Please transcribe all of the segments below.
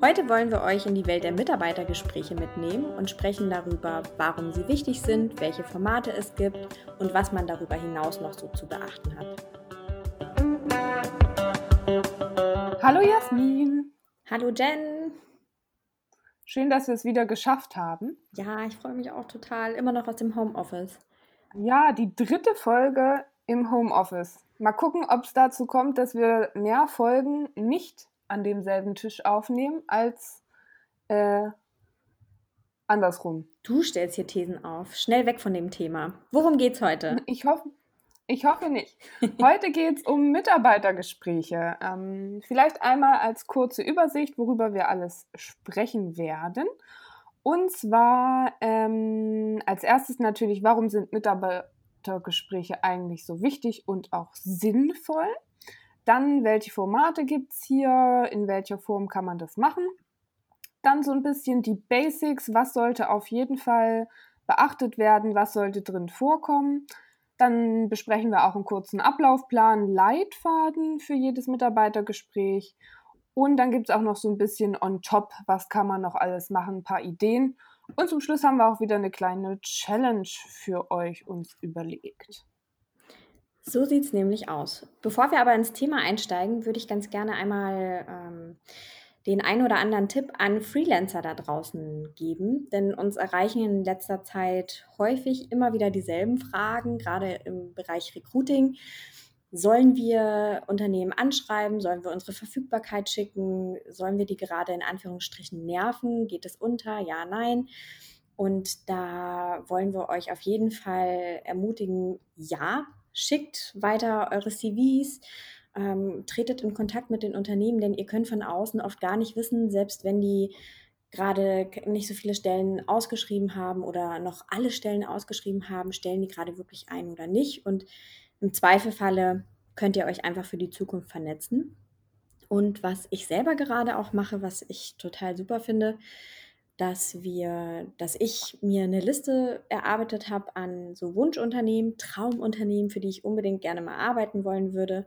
Heute wollen wir euch in die Welt der Mitarbeitergespräche mitnehmen und sprechen darüber, warum sie wichtig sind, welche Formate es gibt und was man darüber hinaus noch so zu beachten hat. Hallo Jasmin. Hallo Jen. Schön, dass wir es wieder geschafft haben. Ja, ich freue mich auch total. Immer noch aus dem Homeoffice. Ja, die dritte Folge im Homeoffice. Mal gucken, ob es dazu kommt, dass wir mehr Folgen nicht an demselben Tisch aufnehmen als äh, andersrum. Du stellst hier Thesen auf. Schnell weg von dem Thema. Worum geht's heute? Ich hoffe, ich hoffe nicht. Heute geht es um Mitarbeitergespräche. Ähm, vielleicht einmal als kurze Übersicht, worüber wir alles sprechen werden. Und zwar ähm, als erstes natürlich, warum sind Mitarbeitergespräche eigentlich so wichtig und auch sinnvoll? Dann, welche Formate gibt es hier? In welcher Form kann man das machen? Dann so ein bisschen die Basics. Was sollte auf jeden Fall beachtet werden? Was sollte drin vorkommen? Dann besprechen wir auch einen kurzen Ablaufplan, Leitfaden für jedes Mitarbeitergespräch. Und dann gibt es auch noch so ein bisschen on top, was kann man noch alles machen, ein paar Ideen. Und zum Schluss haben wir auch wieder eine kleine Challenge für euch uns überlegt. So sieht es nämlich aus. Bevor wir aber ins Thema einsteigen, würde ich ganz gerne einmal ähm, den ein oder anderen Tipp an Freelancer da draußen geben, denn uns erreichen in letzter Zeit häufig immer wieder dieselben Fragen, gerade im Bereich Recruiting. Sollen wir Unternehmen anschreiben? Sollen wir unsere Verfügbarkeit schicken? Sollen wir die gerade in Anführungsstrichen nerven? Geht es unter? Ja, nein. Und da wollen wir euch auf jeden Fall ermutigen, ja, schickt weiter eure CVs, ähm, tretet in Kontakt mit den Unternehmen, denn ihr könnt von außen oft gar nicht wissen, selbst wenn die gerade nicht so viele Stellen ausgeschrieben haben oder noch alle Stellen ausgeschrieben haben, stellen die gerade wirklich ein oder nicht. Und im Zweifelfalle könnt ihr euch einfach für die Zukunft vernetzen. Und was ich selber gerade auch mache, was ich total super finde, dass wir, dass ich mir eine Liste erarbeitet habe an so Wunschunternehmen, Traumunternehmen, für die ich unbedingt gerne mal arbeiten wollen würde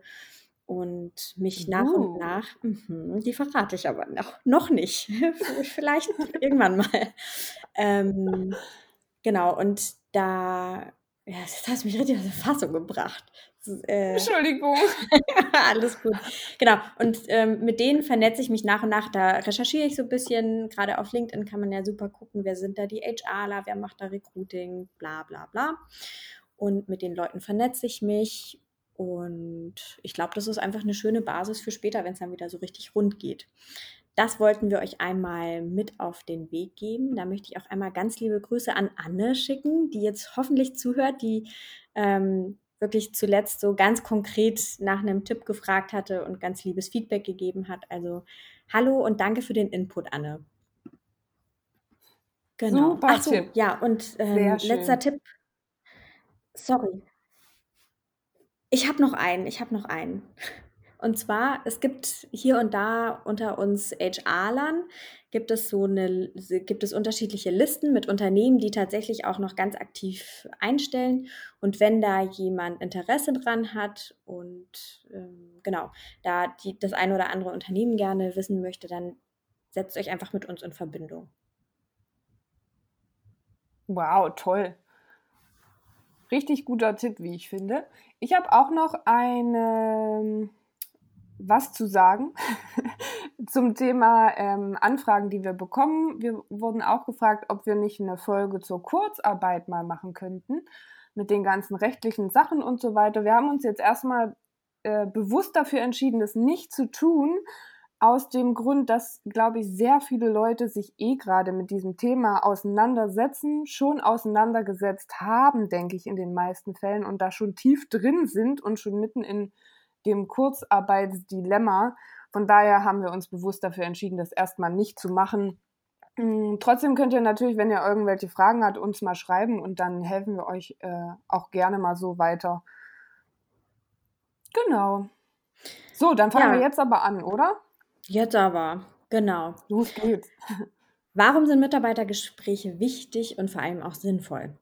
und mich nach uh. und nach, mh, die verrate ich aber noch, noch nicht, vielleicht irgendwann mal. Ähm, genau, und da, ja, das hat mich richtig aus der Fassung gebracht. Äh, Entschuldigung. alles gut. Genau, und ähm, mit denen vernetze ich mich nach und nach, da recherchiere ich so ein bisschen, gerade auf LinkedIn kann man ja super gucken, wer sind da die HRler, wer macht da Recruiting, bla bla bla. Und mit den Leuten vernetze ich mich und ich glaube, das ist einfach eine schöne Basis für später, wenn es dann wieder so richtig rund geht. Das wollten wir euch einmal mit auf den Weg geben. Da möchte ich auch einmal ganz liebe Grüße an Anne schicken, die jetzt hoffentlich zuhört, die ähm, wirklich zuletzt so ganz konkret nach einem Tipp gefragt hatte und ganz liebes Feedback gegeben hat. Also hallo und danke für den Input, Anne. Genau. Super Ach so, Tipp. ja, und ähm, letzter Tipp. Sorry, ich habe noch einen, ich habe noch einen. Und zwar, es gibt hier und da unter uns HR-Lern, gibt es so eine, gibt es unterschiedliche Listen mit Unternehmen, die tatsächlich auch noch ganz aktiv einstellen. Und wenn da jemand Interesse dran hat und ähm, genau, da die, das eine oder andere Unternehmen gerne wissen möchte, dann setzt euch einfach mit uns in Verbindung. Wow, toll. Richtig guter Tipp, wie ich finde. Ich habe auch noch eine was zu sagen zum Thema ähm, Anfragen, die wir bekommen. Wir wurden auch gefragt, ob wir nicht eine Folge zur Kurzarbeit mal machen könnten mit den ganzen rechtlichen Sachen und so weiter. Wir haben uns jetzt erstmal äh, bewusst dafür entschieden, das nicht zu tun, aus dem Grund, dass, glaube ich, sehr viele Leute sich eh gerade mit diesem Thema auseinandersetzen, schon auseinandergesetzt haben, denke ich, in den meisten Fällen und da schon tief drin sind und schon mitten in dem Kurzarbeitsdilemma. Von daher haben wir uns bewusst dafür entschieden, das erstmal nicht zu machen. Hm, trotzdem könnt ihr natürlich, wenn ihr irgendwelche Fragen habt, uns mal schreiben und dann helfen wir euch äh, auch gerne mal so weiter. Genau. So, dann fangen ja. wir jetzt aber an, oder? Jetzt aber, genau. Los geht's. Warum sind Mitarbeitergespräche wichtig und vor allem auch sinnvoll?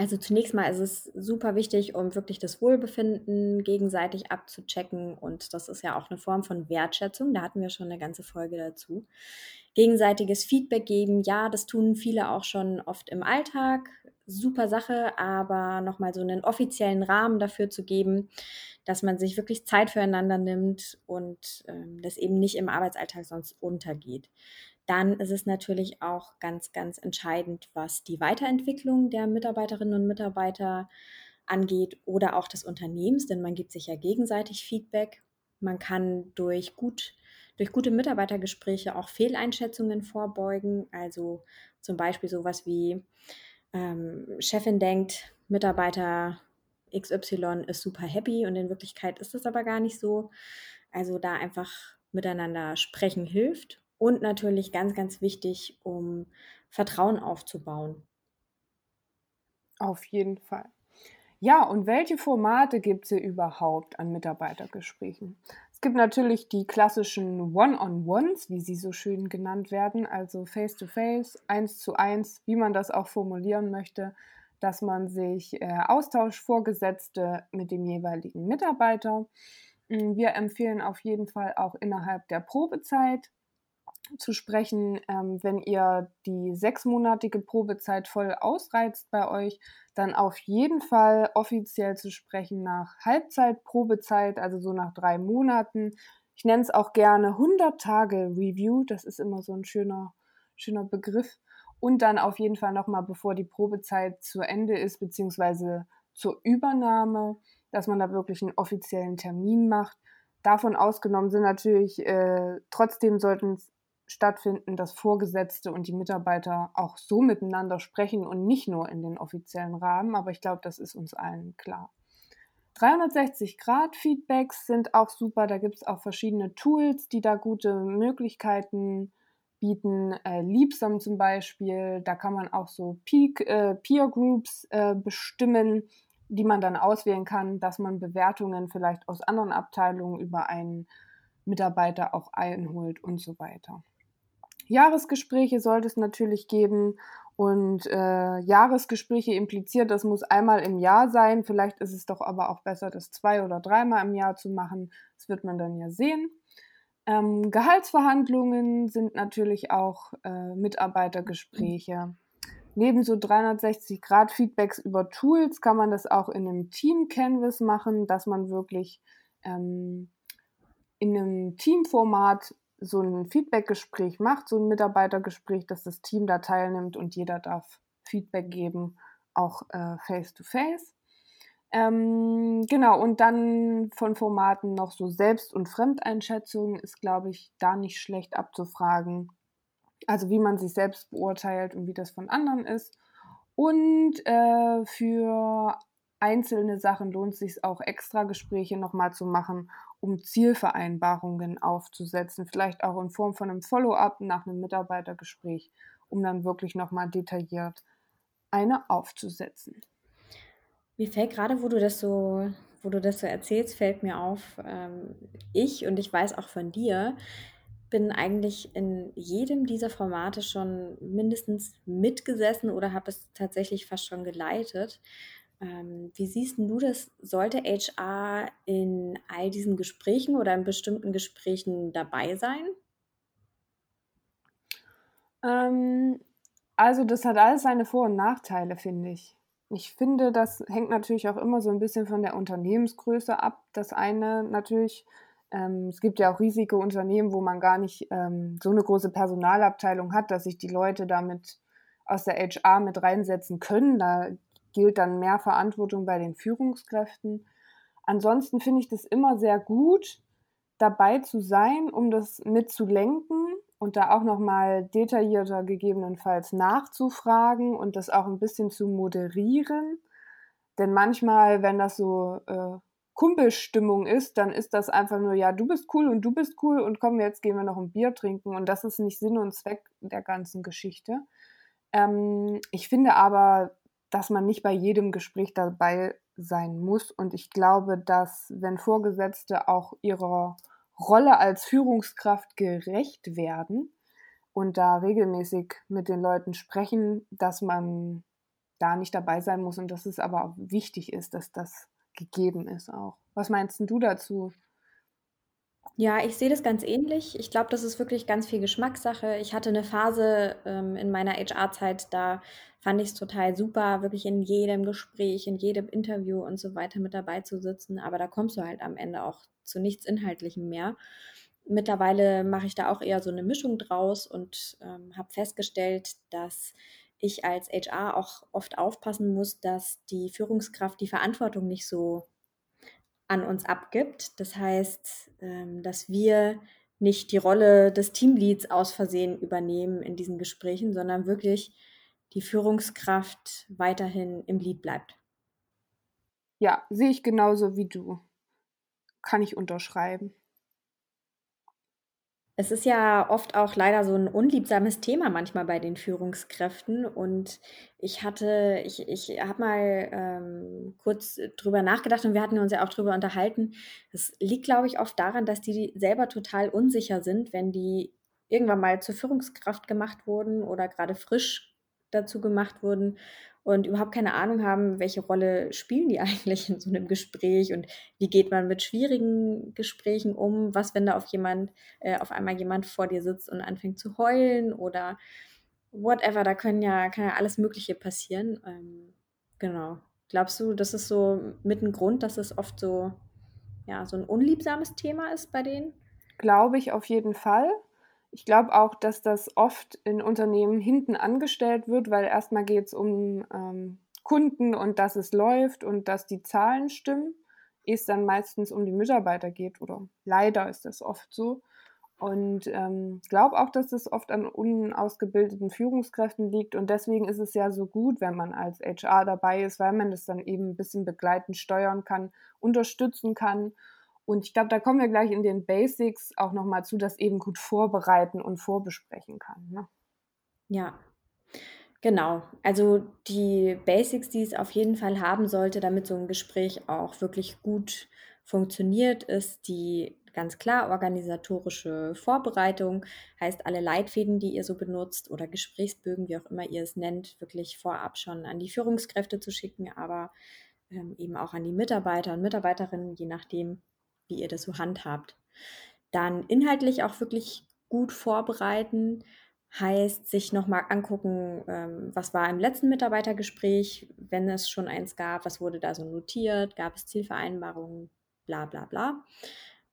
Also zunächst mal ist es super wichtig, um wirklich das Wohlbefinden gegenseitig abzuchecken. Und das ist ja auch eine Form von Wertschätzung. Da hatten wir schon eine ganze Folge dazu. Gegenseitiges Feedback geben, ja, das tun viele auch schon oft im Alltag. Super Sache, aber nochmal so einen offiziellen Rahmen dafür zu geben, dass man sich wirklich Zeit füreinander nimmt und ähm, das eben nicht im Arbeitsalltag sonst untergeht dann ist es natürlich auch ganz, ganz entscheidend, was die Weiterentwicklung der Mitarbeiterinnen und Mitarbeiter angeht oder auch des Unternehmens, denn man gibt sich ja gegenseitig Feedback. Man kann durch, gut, durch gute Mitarbeitergespräche auch Fehleinschätzungen vorbeugen. Also zum Beispiel sowas wie ähm, Chefin denkt, Mitarbeiter XY ist super happy und in Wirklichkeit ist das aber gar nicht so. Also da einfach miteinander sprechen hilft und natürlich ganz, ganz wichtig, um Vertrauen aufzubauen. Auf jeden Fall. Ja, und welche Formate gibt es überhaupt an Mitarbeitergesprächen? Es gibt natürlich die klassischen One-on-Ones, wie sie so schön genannt werden, also Face-to-Face, eins zu eins, wie man das auch formulieren möchte, dass man sich äh, Vorgesetzte mit dem jeweiligen Mitarbeiter. Hm, wir empfehlen auf jeden Fall auch innerhalb der Probezeit zu sprechen. Ähm, wenn ihr die sechsmonatige Probezeit voll ausreizt bei euch, dann auf jeden Fall offiziell zu sprechen nach Halbzeitprobezeit, also so nach drei Monaten. Ich nenne es auch gerne 100 Tage Review, das ist immer so ein schöner, schöner Begriff. Und dann auf jeden Fall nochmal, bevor die Probezeit zu Ende ist, beziehungsweise zur Übernahme, dass man da wirklich einen offiziellen Termin macht. Davon ausgenommen sind natürlich, äh, trotzdem sollten stattfinden, dass Vorgesetzte und die Mitarbeiter auch so miteinander sprechen und nicht nur in den offiziellen Rahmen. Aber ich glaube, das ist uns allen klar. 360-Grad-Feedbacks sind auch super. Da gibt es auch verschiedene Tools, die da gute Möglichkeiten bieten. Äh, Liebsam zum Beispiel, da kann man auch so Peak, äh, Peer Groups äh, bestimmen, die man dann auswählen kann, dass man Bewertungen vielleicht aus anderen Abteilungen über einen Mitarbeiter auch einholt und so weiter. Jahresgespräche sollte es natürlich geben. Und äh, Jahresgespräche impliziert, das muss einmal im Jahr sein. Vielleicht ist es doch aber auch besser, das zwei oder dreimal im Jahr zu machen. Das wird man dann ja sehen. Ähm, Gehaltsverhandlungen sind natürlich auch äh, Mitarbeitergespräche. Neben so 360-Grad-Feedbacks über Tools kann man das auch in einem Team-Canvas machen, dass man wirklich ähm, in einem Teamformat so ein Feedbackgespräch macht, so ein Mitarbeitergespräch, dass das Team da teilnimmt und jeder darf Feedback geben, auch äh, face-to-face. Ähm, genau, und dann von Formaten noch so Selbst- und Fremdeinschätzung ist, glaube ich, da nicht schlecht abzufragen. Also wie man sich selbst beurteilt und wie das von anderen ist. Und äh, für einzelne Sachen lohnt es sich auch extra Gespräche nochmal zu machen, um Zielvereinbarungen aufzusetzen, vielleicht auch in Form von einem Follow-up nach einem Mitarbeitergespräch, um dann wirklich nochmal detailliert eine aufzusetzen. Mir fällt gerade, wo du das so, wo du das so erzählst, fällt mir auf, ähm, ich und ich weiß auch von dir, bin eigentlich in jedem dieser Formate schon mindestens mitgesessen oder habe es tatsächlich fast schon geleitet. Ähm, wie siehst du das? Sollte HR in all diesen Gesprächen oder in bestimmten Gesprächen dabei sein? Ähm, also das hat alles seine Vor- und Nachteile, finde ich. Ich finde, das hängt natürlich auch immer so ein bisschen von der Unternehmensgröße ab. Das eine natürlich, ähm, es gibt ja auch riesige Unternehmen, wo man gar nicht ähm, so eine große Personalabteilung hat, dass sich die Leute damit aus der HR mit reinsetzen können. Da gilt dann mehr Verantwortung bei den Führungskräften. Ansonsten finde ich das immer sehr gut, dabei zu sein, um das mitzulenken und da auch nochmal detaillierter gegebenenfalls nachzufragen und das auch ein bisschen zu moderieren. Denn manchmal, wenn das so äh, Kumpelstimmung ist, dann ist das einfach nur, ja, du bist cool und du bist cool und komm, jetzt gehen wir noch ein Bier trinken. Und das ist nicht Sinn und Zweck der ganzen Geschichte. Ähm, ich finde aber, dass man nicht bei jedem Gespräch dabei sein muss. Und ich glaube, dass wenn Vorgesetzte auch ihrer Rolle als Führungskraft gerecht werden und da regelmäßig mit den Leuten sprechen, dass man da nicht dabei sein muss und dass es aber auch wichtig ist, dass das gegeben ist auch. Was meinst du dazu? Ja, ich sehe das ganz ähnlich. Ich glaube, das ist wirklich ganz viel Geschmackssache. Ich hatte eine Phase ähm, in meiner HR-Zeit, da fand ich es total super, wirklich in jedem Gespräch, in jedem Interview und so weiter mit dabei zu sitzen. Aber da kommst du halt am Ende auch zu nichts Inhaltlichem mehr. Mittlerweile mache ich da auch eher so eine Mischung draus und ähm, habe festgestellt, dass ich als HR auch oft aufpassen muss, dass die Führungskraft die Verantwortung nicht so an uns abgibt. Das heißt, ähm, dass wir nicht die Rolle des Teamleads aus Versehen übernehmen in diesen Gesprächen, sondern wirklich die Führungskraft weiterhin im Lied bleibt. Ja, sehe ich genauso wie du. Kann ich unterschreiben. Es ist ja oft auch leider so ein unliebsames Thema manchmal bei den Führungskräften. Und ich hatte, ich, ich habe mal ähm, kurz drüber nachgedacht und wir hatten uns ja auch drüber unterhalten. Es liegt, glaube ich, oft daran, dass die selber total unsicher sind, wenn die irgendwann mal zur Führungskraft gemacht wurden oder gerade frisch dazu gemacht wurden und überhaupt keine Ahnung haben, welche Rolle spielen die eigentlich in so einem Gespräch und wie geht man mit schwierigen Gesprächen um? Was, wenn da auf jemand, äh, auf einmal jemand vor dir sitzt und anfängt zu heulen oder whatever, da können ja, kann ja alles Mögliche passieren. Ähm, genau. Glaubst du, das ist so mit ein Grund, dass es oft so, ja, so ein unliebsames Thema ist bei denen? Glaube ich auf jeden Fall. Ich glaube auch, dass das oft in Unternehmen hinten angestellt wird, weil erstmal geht es um ähm, Kunden und dass es läuft und dass die Zahlen stimmen, es dann meistens um die Mitarbeiter geht oder leider ist das oft so. Und ähm, glaube auch, dass es oft an unausgebildeten Führungskräften liegt. Und deswegen ist es ja so gut, wenn man als HR dabei ist, weil man das dann eben ein bisschen begleitend steuern kann, unterstützen kann und ich glaube, da kommen wir gleich in den Basics auch nochmal zu, das eben gut vorbereiten und vorbesprechen kann. Ne? Ja, genau. Also die Basics, die es auf jeden Fall haben sollte, damit so ein Gespräch auch wirklich gut funktioniert, ist die ganz klar organisatorische Vorbereitung. Heißt, alle Leitfäden, die ihr so benutzt oder Gesprächsbögen, wie auch immer ihr es nennt, wirklich vorab schon an die Führungskräfte zu schicken, aber ähm, eben auch an die Mitarbeiter und Mitarbeiterinnen, je nachdem, wie ihr das so handhabt. Dann inhaltlich auch wirklich gut vorbereiten, heißt sich nochmal angucken, ähm, was war im letzten Mitarbeitergespräch, wenn es schon eins gab, was wurde da so notiert, gab es Zielvereinbarungen, bla bla bla.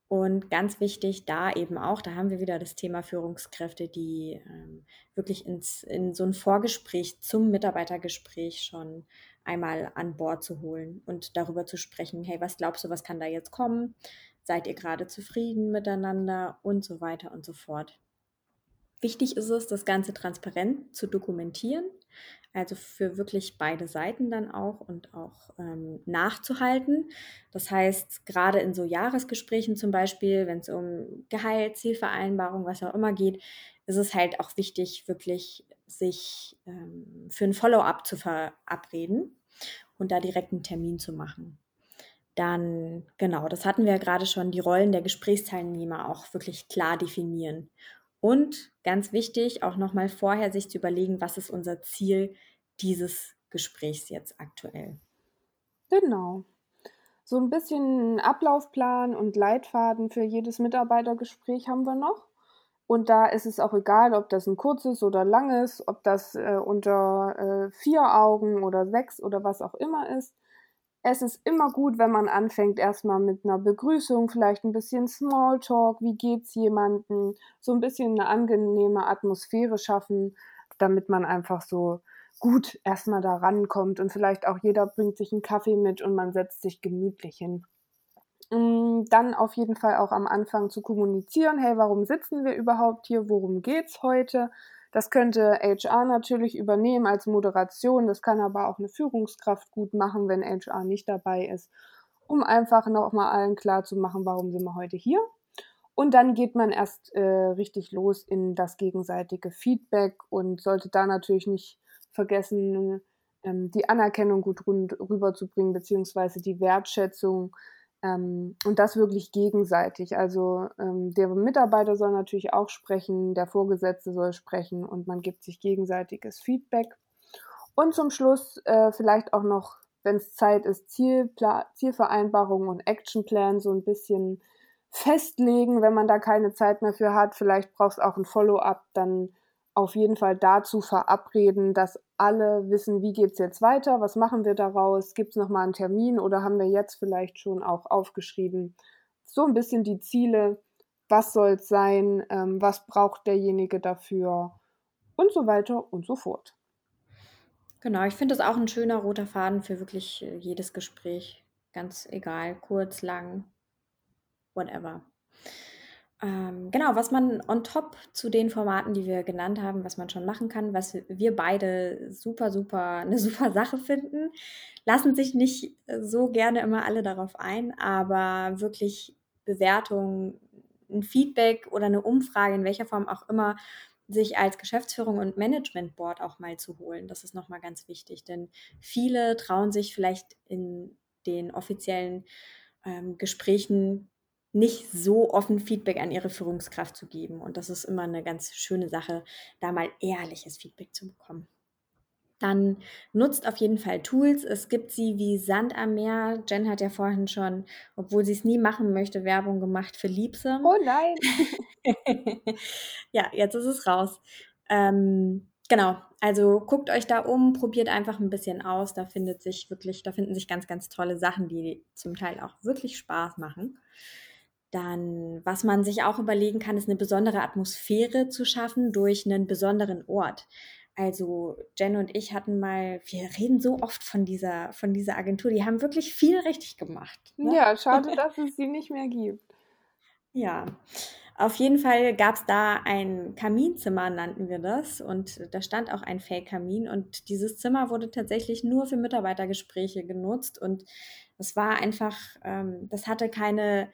Und ganz wichtig da eben auch, da haben wir wieder das Thema Führungskräfte, die ähm, wirklich ins, in so ein Vorgespräch zum Mitarbeitergespräch schon einmal an Bord zu holen und darüber zu sprechen, hey, was glaubst du, was kann da jetzt kommen? Seid ihr gerade zufrieden miteinander und so weiter und so fort. Wichtig ist es, das Ganze transparent zu dokumentieren, also für wirklich beide Seiten dann auch und auch ähm, nachzuhalten. Das heißt, gerade in so Jahresgesprächen zum Beispiel, wenn es um Gehalt, Zielvereinbarung, was auch immer geht, ist es halt auch wichtig, wirklich sich ähm, für ein Follow-up zu verabreden und da direkt einen Termin zu machen. Dann, genau, das hatten wir ja gerade schon, die Rollen der Gesprächsteilnehmer auch wirklich klar definieren. Und ganz wichtig, auch nochmal vorher sich zu überlegen, was ist unser Ziel dieses Gesprächs jetzt aktuell. Genau. So ein bisschen Ablaufplan und Leitfaden für jedes Mitarbeitergespräch haben wir noch. Und da ist es auch egal, ob das ein kurzes oder langes, ob das äh, unter äh, vier Augen oder sechs oder was auch immer ist. Es ist immer gut, wenn man anfängt, erstmal mit einer Begrüßung, vielleicht ein bisschen Smalltalk, wie geht's jemandem, so ein bisschen eine angenehme Atmosphäre schaffen, damit man einfach so gut erstmal da rankommt und vielleicht auch jeder bringt sich einen Kaffee mit und man setzt sich gemütlich hin. Mm, dann auf jeden Fall auch am Anfang zu kommunizieren, hey, warum sitzen wir überhaupt hier, worum geht's heute? Das könnte HR natürlich übernehmen als Moderation, das kann aber auch eine Führungskraft gut machen, wenn HR nicht dabei ist, um einfach nochmal allen klar zu machen, warum sind wir heute hier. Und dann geht man erst äh, richtig los in das gegenseitige Feedback und sollte da natürlich nicht vergessen, ähm, die Anerkennung gut rüberzubringen, beziehungsweise die Wertschätzung ähm, und das wirklich gegenseitig. Also ähm, der Mitarbeiter soll natürlich auch sprechen, der Vorgesetzte soll sprechen und man gibt sich gegenseitiges Feedback. Und zum Schluss äh, vielleicht auch noch, wenn es Zeit ist, Zielpla Zielvereinbarungen und Actionplan so ein bisschen festlegen, wenn man da keine Zeit mehr für hat. Vielleicht brauchst du auch ein Follow-up, dann auf jeden Fall dazu verabreden, dass alle wissen, wie geht es jetzt weiter, was machen wir daraus, gibt es nochmal einen Termin oder haben wir jetzt vielleicht schon auch aufgeschrieben, so ein bisschen die Ziele, was soll es sein, ähm, was braucht derjenige dafür und so weiter und so fort. Genau, ich finde das auch ein schöner roter Faden für wirklich äh, jedes Gespräch. Ganz egal, kurz, lang, whatever. Ähm, genau, was man on top zu den Formaten, die wir genannt haben, was man schon machen kann, was wir beide super, super, eine super Sache finden, lassen sich nicht so gerne immer alle darauf ein, aber wirklich Bewertungen, ein Feedback oder eine Umfrage, in welcher Form auch immer, sich als Geschäftsführung und Management Board auch mal zu holen. Das ist nochmal ganz wichtig, denn viele trauen sich vielleicht in den offiziellen ähm, Gesprächen nicht so offen Feedback an ihre Führungskraft zu geben. Und das ist immer eine ganz schöne Sache, da mal ehrliches Feedback zu bekommen. Dann nutzt auf jeden Fall Tools. Es gibt sie wie Sand am Meer. Jen hat ja vorhin schon, obwohl sie es nie machen möchte, Werbung gemacht für Liebsam. Oh nein! ja, jetzt ist es raus. Ähm, genau, also guckt euch da um, probiert einfach ein bisschen aus. Da findet sich wirklich, da finden sich ganz, ganz tolle Sachen, die zum Teil auch wirklich Spaß machen. Dann, was man sich auch überlegen kann, ist eine besondere Atmosphäre zu schaffen durch einen besonderen Ort. Also Jen und ich hatten mal, wir reden so oft von dieser, von dieser Agentur, die haben wirklich viel richtig gemacht. Ne? Ja, schade, dass es sie nicht mehr gibt. Ja, auf jeden Fall gab es da ein Kaminzimmer, nannten wir das. Und da stand auch ein Fake-Kamin. Und dieses Zimmer wurde tatsächlich nur für Mitarbeitergespräche genutzt. Und es war einfach, ähm, das hatte keine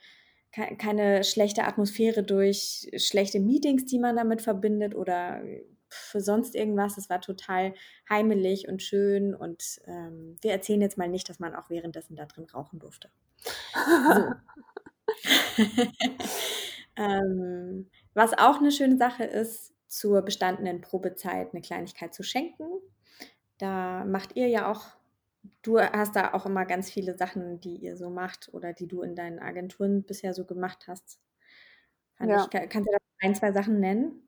keine schlechte Atmosphäre durch schlechte Meetings, die man damit verbindet oder für sonst irgendwas. Es war total heimelig und schön und ähm, wir erzählen jetzt mal nicht, dass man auch währenddessen da drin rauchen durfte. So. ähm, was auch eine schöne Sache ist, zur bestandenen Probezeit eine Kleinigkeit zu schenken. Da macht ihr ja auch du hast da auch immer ganz viele Sachen, die ihr so macht oder die du in deinen Agenturen bisher so gemacht hast. Ja. Ich, kannst du da ein, zwei Sachen nennen?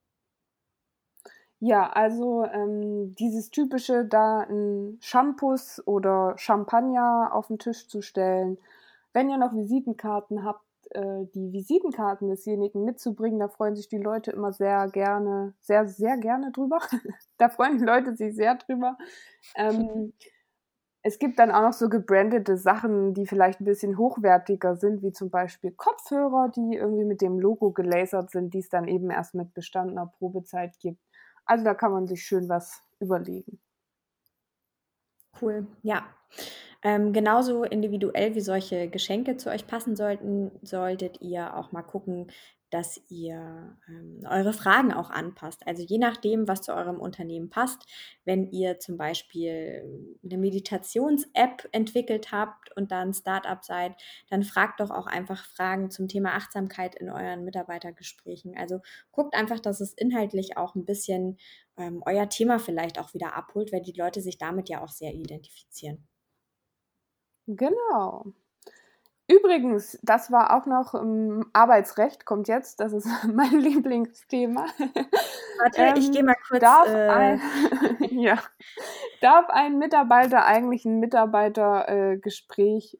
Ja, also ähm, dieses typische, da ein Shampoos oder Champagner auf den Tisch zu stellen. Wenn ihr noch Visitenkarten habt, äh, die Visitenkarten desjenigen mitzubringen, da freuen sich die Leute immer sehr gerne, sehr, sehr gerne drüber. da freuen die Leute sich sehr drüber. Ähm, es gibt dann auch noch so gebrandete Sachen, die vielleicht ein bisschen hochwertiger sind, wie zum Beispiel Kopfhörer, die irgendwie mit dem Logo gelasert sind, die es dann eben erst mit bestandener Probezeit gibt. Also da kann man sich schön was überlegen. Cool, ja. Ähm, genauso individuell wie solche Geschenke zu euch passen sollten, solltet ihr auch mal gucken, dass ihr ähm, eure Fragen auch anpasst. Also je nachdem, was zu eurem Unternehmen passt. Wenn ihr zum Beispiel eine Meditations-App entwickelt habt und dann Startup seid, dann fragt doch auch einfach Fragen zum Thema Achtsamkeit in euren Mitarbeitergesprächen. Also guckt einfach, dass es inhaltlich auch ein bisschen ähm, euer Thema vielleicht auch wieder abholt, weil die Leute sich damit ja auch sehr identifizieren. Genau. Übrigens, das war auch noch ähm, Arbeitsrecht, kommt jetzt, das ist mein Lieblingsthema. Warte, ähm, ich gehe mal kurz. Darf, äh... ein, ja, darf ein Mitarbeiter eigentlich ein Mitarbeitergespräch äh,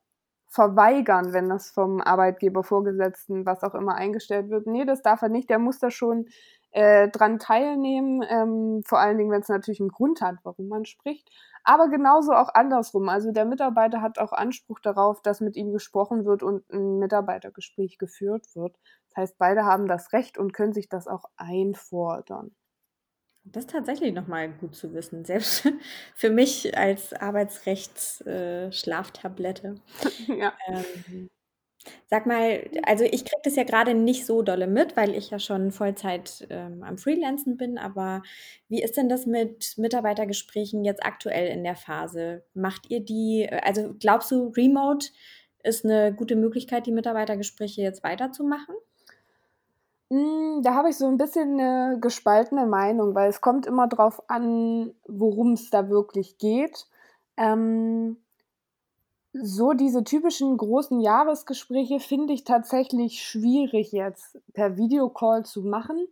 verweigern, wenn das vom Arbeitgeber Vorgesetzten, was auch immer eingestellt wird? Nee, das darf er nicht. Der muss da schon äh, dran teilnehmen, ähm, vor allen Dingen, wenn es natürlich einen Grund hat, warum man spricht. Aber genauso auch andersrum. Also der Mitarbeiter hat auch Anspruch darauf, dass mit ihm gesprochen wird und ein Mitarbeitergespräch geführt wird. Das heißt, beide haben das Recht und können sich das auch einfordern. Das ist tatsächlich nochmal gut zu wissen, selbst für mich als Arbeitsrechtsschlaftablette. Äh, ja. Ähm, Sag mal, also ich kriege das ja gerade nicht so dolle mit, weil ich ja schon Vollzeit ähm, am Freelancen bin, aber wie ist denn das mit Mitarbeitergesprächen jetzt aktuell in der Phase? Macht ihr die, äh, also glaubst du, Remote ist eine gute Möglichkeit, die Mitarbeitergespräche jetzt weiterzumachen? Hm, da habe ich so ein bisschen eine gespaltene Meinung, weil es kommt immer drauf an, worum es da wirklich geht. Ähm, so diese typischen großen Jahresgespräche finde ich tatsächlich schwierig jetzt per Videocall zu machen.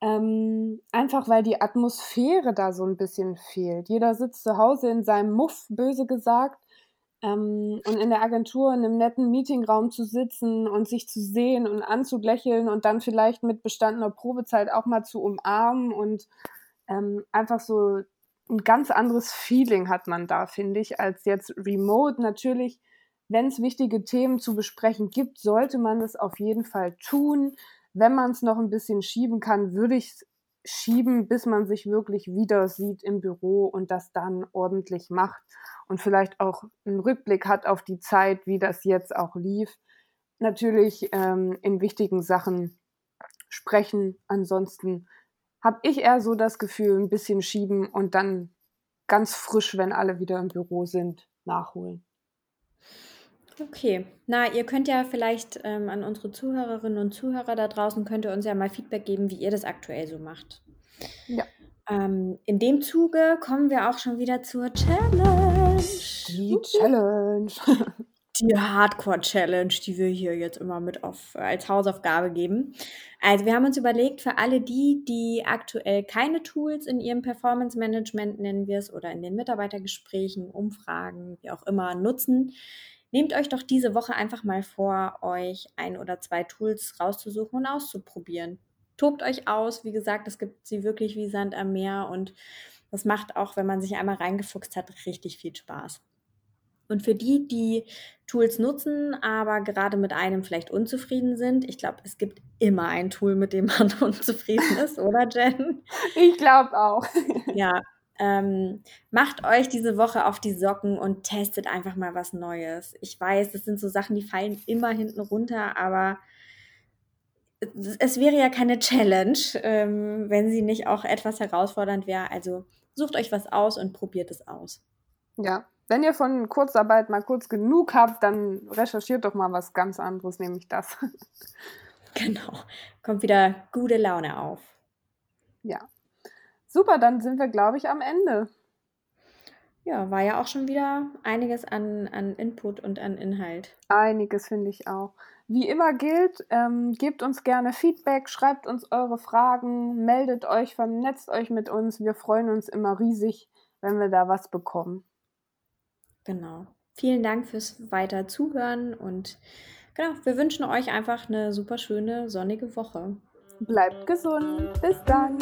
Ähm, einfach weil die Atmosphäre da so ein bisschen fehlt. Jeder sitzt zu Hause in seinem Muff, böse gesagt, ähm, und in der Agentur in einem netten Meetingraum zu sitzen und sich zu sehen und anzulächeln und dann vielleicht mit bestandener Probezeit auch mal zu umarmen und ähm, einfach so ein ganz anderes Feeling hat man da, finde ich, als jetzt remote. Natürlich, wenn es wichtige Themen zu besprechen gibt, sollte man es auf jeden Fall tun. Wenn man es noch ein bisschen schieben kann, würde ich es schieben, bis man sich wirklich wieder sieht im Büro und das dann ordentlich macht und vielleicht auch einen Rückblick hat auf die Zeit, wie das jetzt auch lief. Natürlich ähm, in wichtigen Sachen sprechen. Ansonsten habe ich eher so das Gefühl, ein bisschen schieben und dann ganz frisch, wenn alle wieder im Büro sind, nachholen. Okay, na, ihr könnt ja vielleicht ähm, an unsere Zuhörerinnen und Zuhörer da draußen, könnt ihr uns ja mal Feedback geben, wie ihr das aktuell so macht. Ja. Ähm, in dem Zuge kommen wir auch schon wieder zur Challenge. Die Challenge. Die Hardcore-Challenge, die wir hier jetzt immer mit auf, als Hausaufgabe geben. Also wir haben uns überlegt, für alle die, die aktuell keine Tools in ihrem Performance-Management, nennen wir es, oder in den Mitarbeitergesprächen, Umfragen, wie auch immer, nutzen, nehmt euch doch diese Woche einfach mal vor, euch ein oder zwei Tools rauszusuchen und auszuprobieren tobt euch aus. Wie gesagt, es gibt sie wirklich wie Sand am Meer und das macht auch, wenn man sich einmal reingefuchst hat, richtig viel Spaß. Und für die, die Tools nutzen, aber gerade mit einem vielleicht unzufrieden sind, ich glaube, es gibt immer ein Tool, mit dem man unzufrieden ist, oder Jen? Ich glaube auch. ja, ähm, macht euch diese Woche auf die Socken und testet einfach mal was Neues. Ich weiß, das sind so Sachen, die fallen immer hinten runter, aber es wäre ja keine Challenge, ähm, wenn sie nicht auch etwas herausfordernd wäre. Also sucht euch was aus und probiert es aus. Ja, wenn ihr von Kurzarbeit mal kurz genug habt, dann recherchiert doch mal was ganz anderes, nämlich das. Genau, kommt wieder gute Laune auf. Ja, super, dann sind wir, glaube ich, am Ende. Ja, war ja auch schon wieder einiges an, an Input und an Inhalt. Einiges finde ich auch. Wie immer gilt, ähm, gebt uns gerne Feedback, schreibt uns eure Fragen, meldet euch, vernetzt euch mit uns. Wir freuen uns immer riesig, wenn wir da was bekommen. Genau. Vielen Dank fürs weiter Zuhören und genau, wir wünschen euch einfach eine super schöne, sonnige Woche. Bleibt gesund. Bis dann.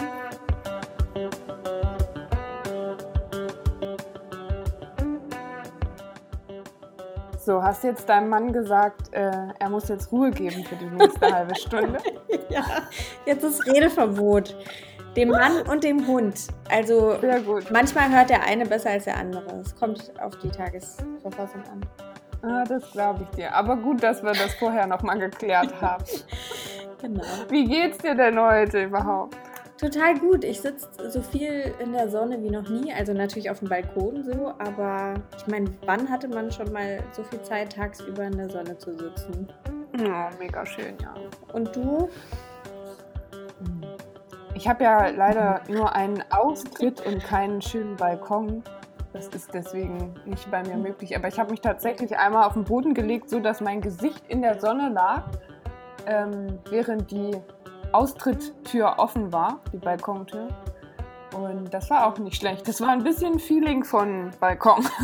So, hast jetzt deinem Mann gesagt, äh, er muss jetzt Ruhe geben für die nächste halbe Stunde? ja, jetzt ist Redeverbot. Dem Mann und dem Hund. Also manchmal hört der eine besser als der andere. Es kommt auf die Tagesverfassung an. Ah, das glaube ich dir. Aber gut, dass wir das vorher nochmal geklärt haben. genau. Wie geht's dir denn heute überhaupt? Total gut. Ich sitze so viel in der Sonne wie noch nie. Also natürlich auf dem Balkon so, aber ich meine, wann hatte man schon mal so viel Zeit, tagsüber in der Sonne zu sitzen? Ja, mega schön, ja. Und du? Ich habe ja leider nur einen Austritt und keinen schönen Balkon. Das ist deswegen nicht bei mir möglich. Aber ich habe mich tatsächlich einmal auf den Boden gelegt, so dass mein Gesicht in der Sonne lag, ähm, während die Austritttür offen war, die Balkontür. Und das war auch nicht schlecht. Das war ein bisschen Feeling von Balkon.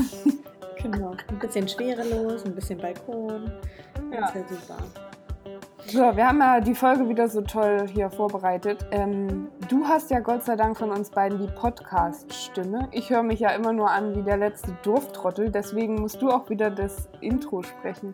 Genau, ein bisschen schwerelos, ein bisschen Balkon. Ja. Sehr super. So, wir haben ja die Folge wieder so toll hier vorbereitet. Ähm, du hast ja Gott sei Dank von uns beiden die Podcast-Stimme. Ich höre mich ja immer nur an wie der letzte Dorftrottel, deswegen musst du auch wieder das Intro sprechen.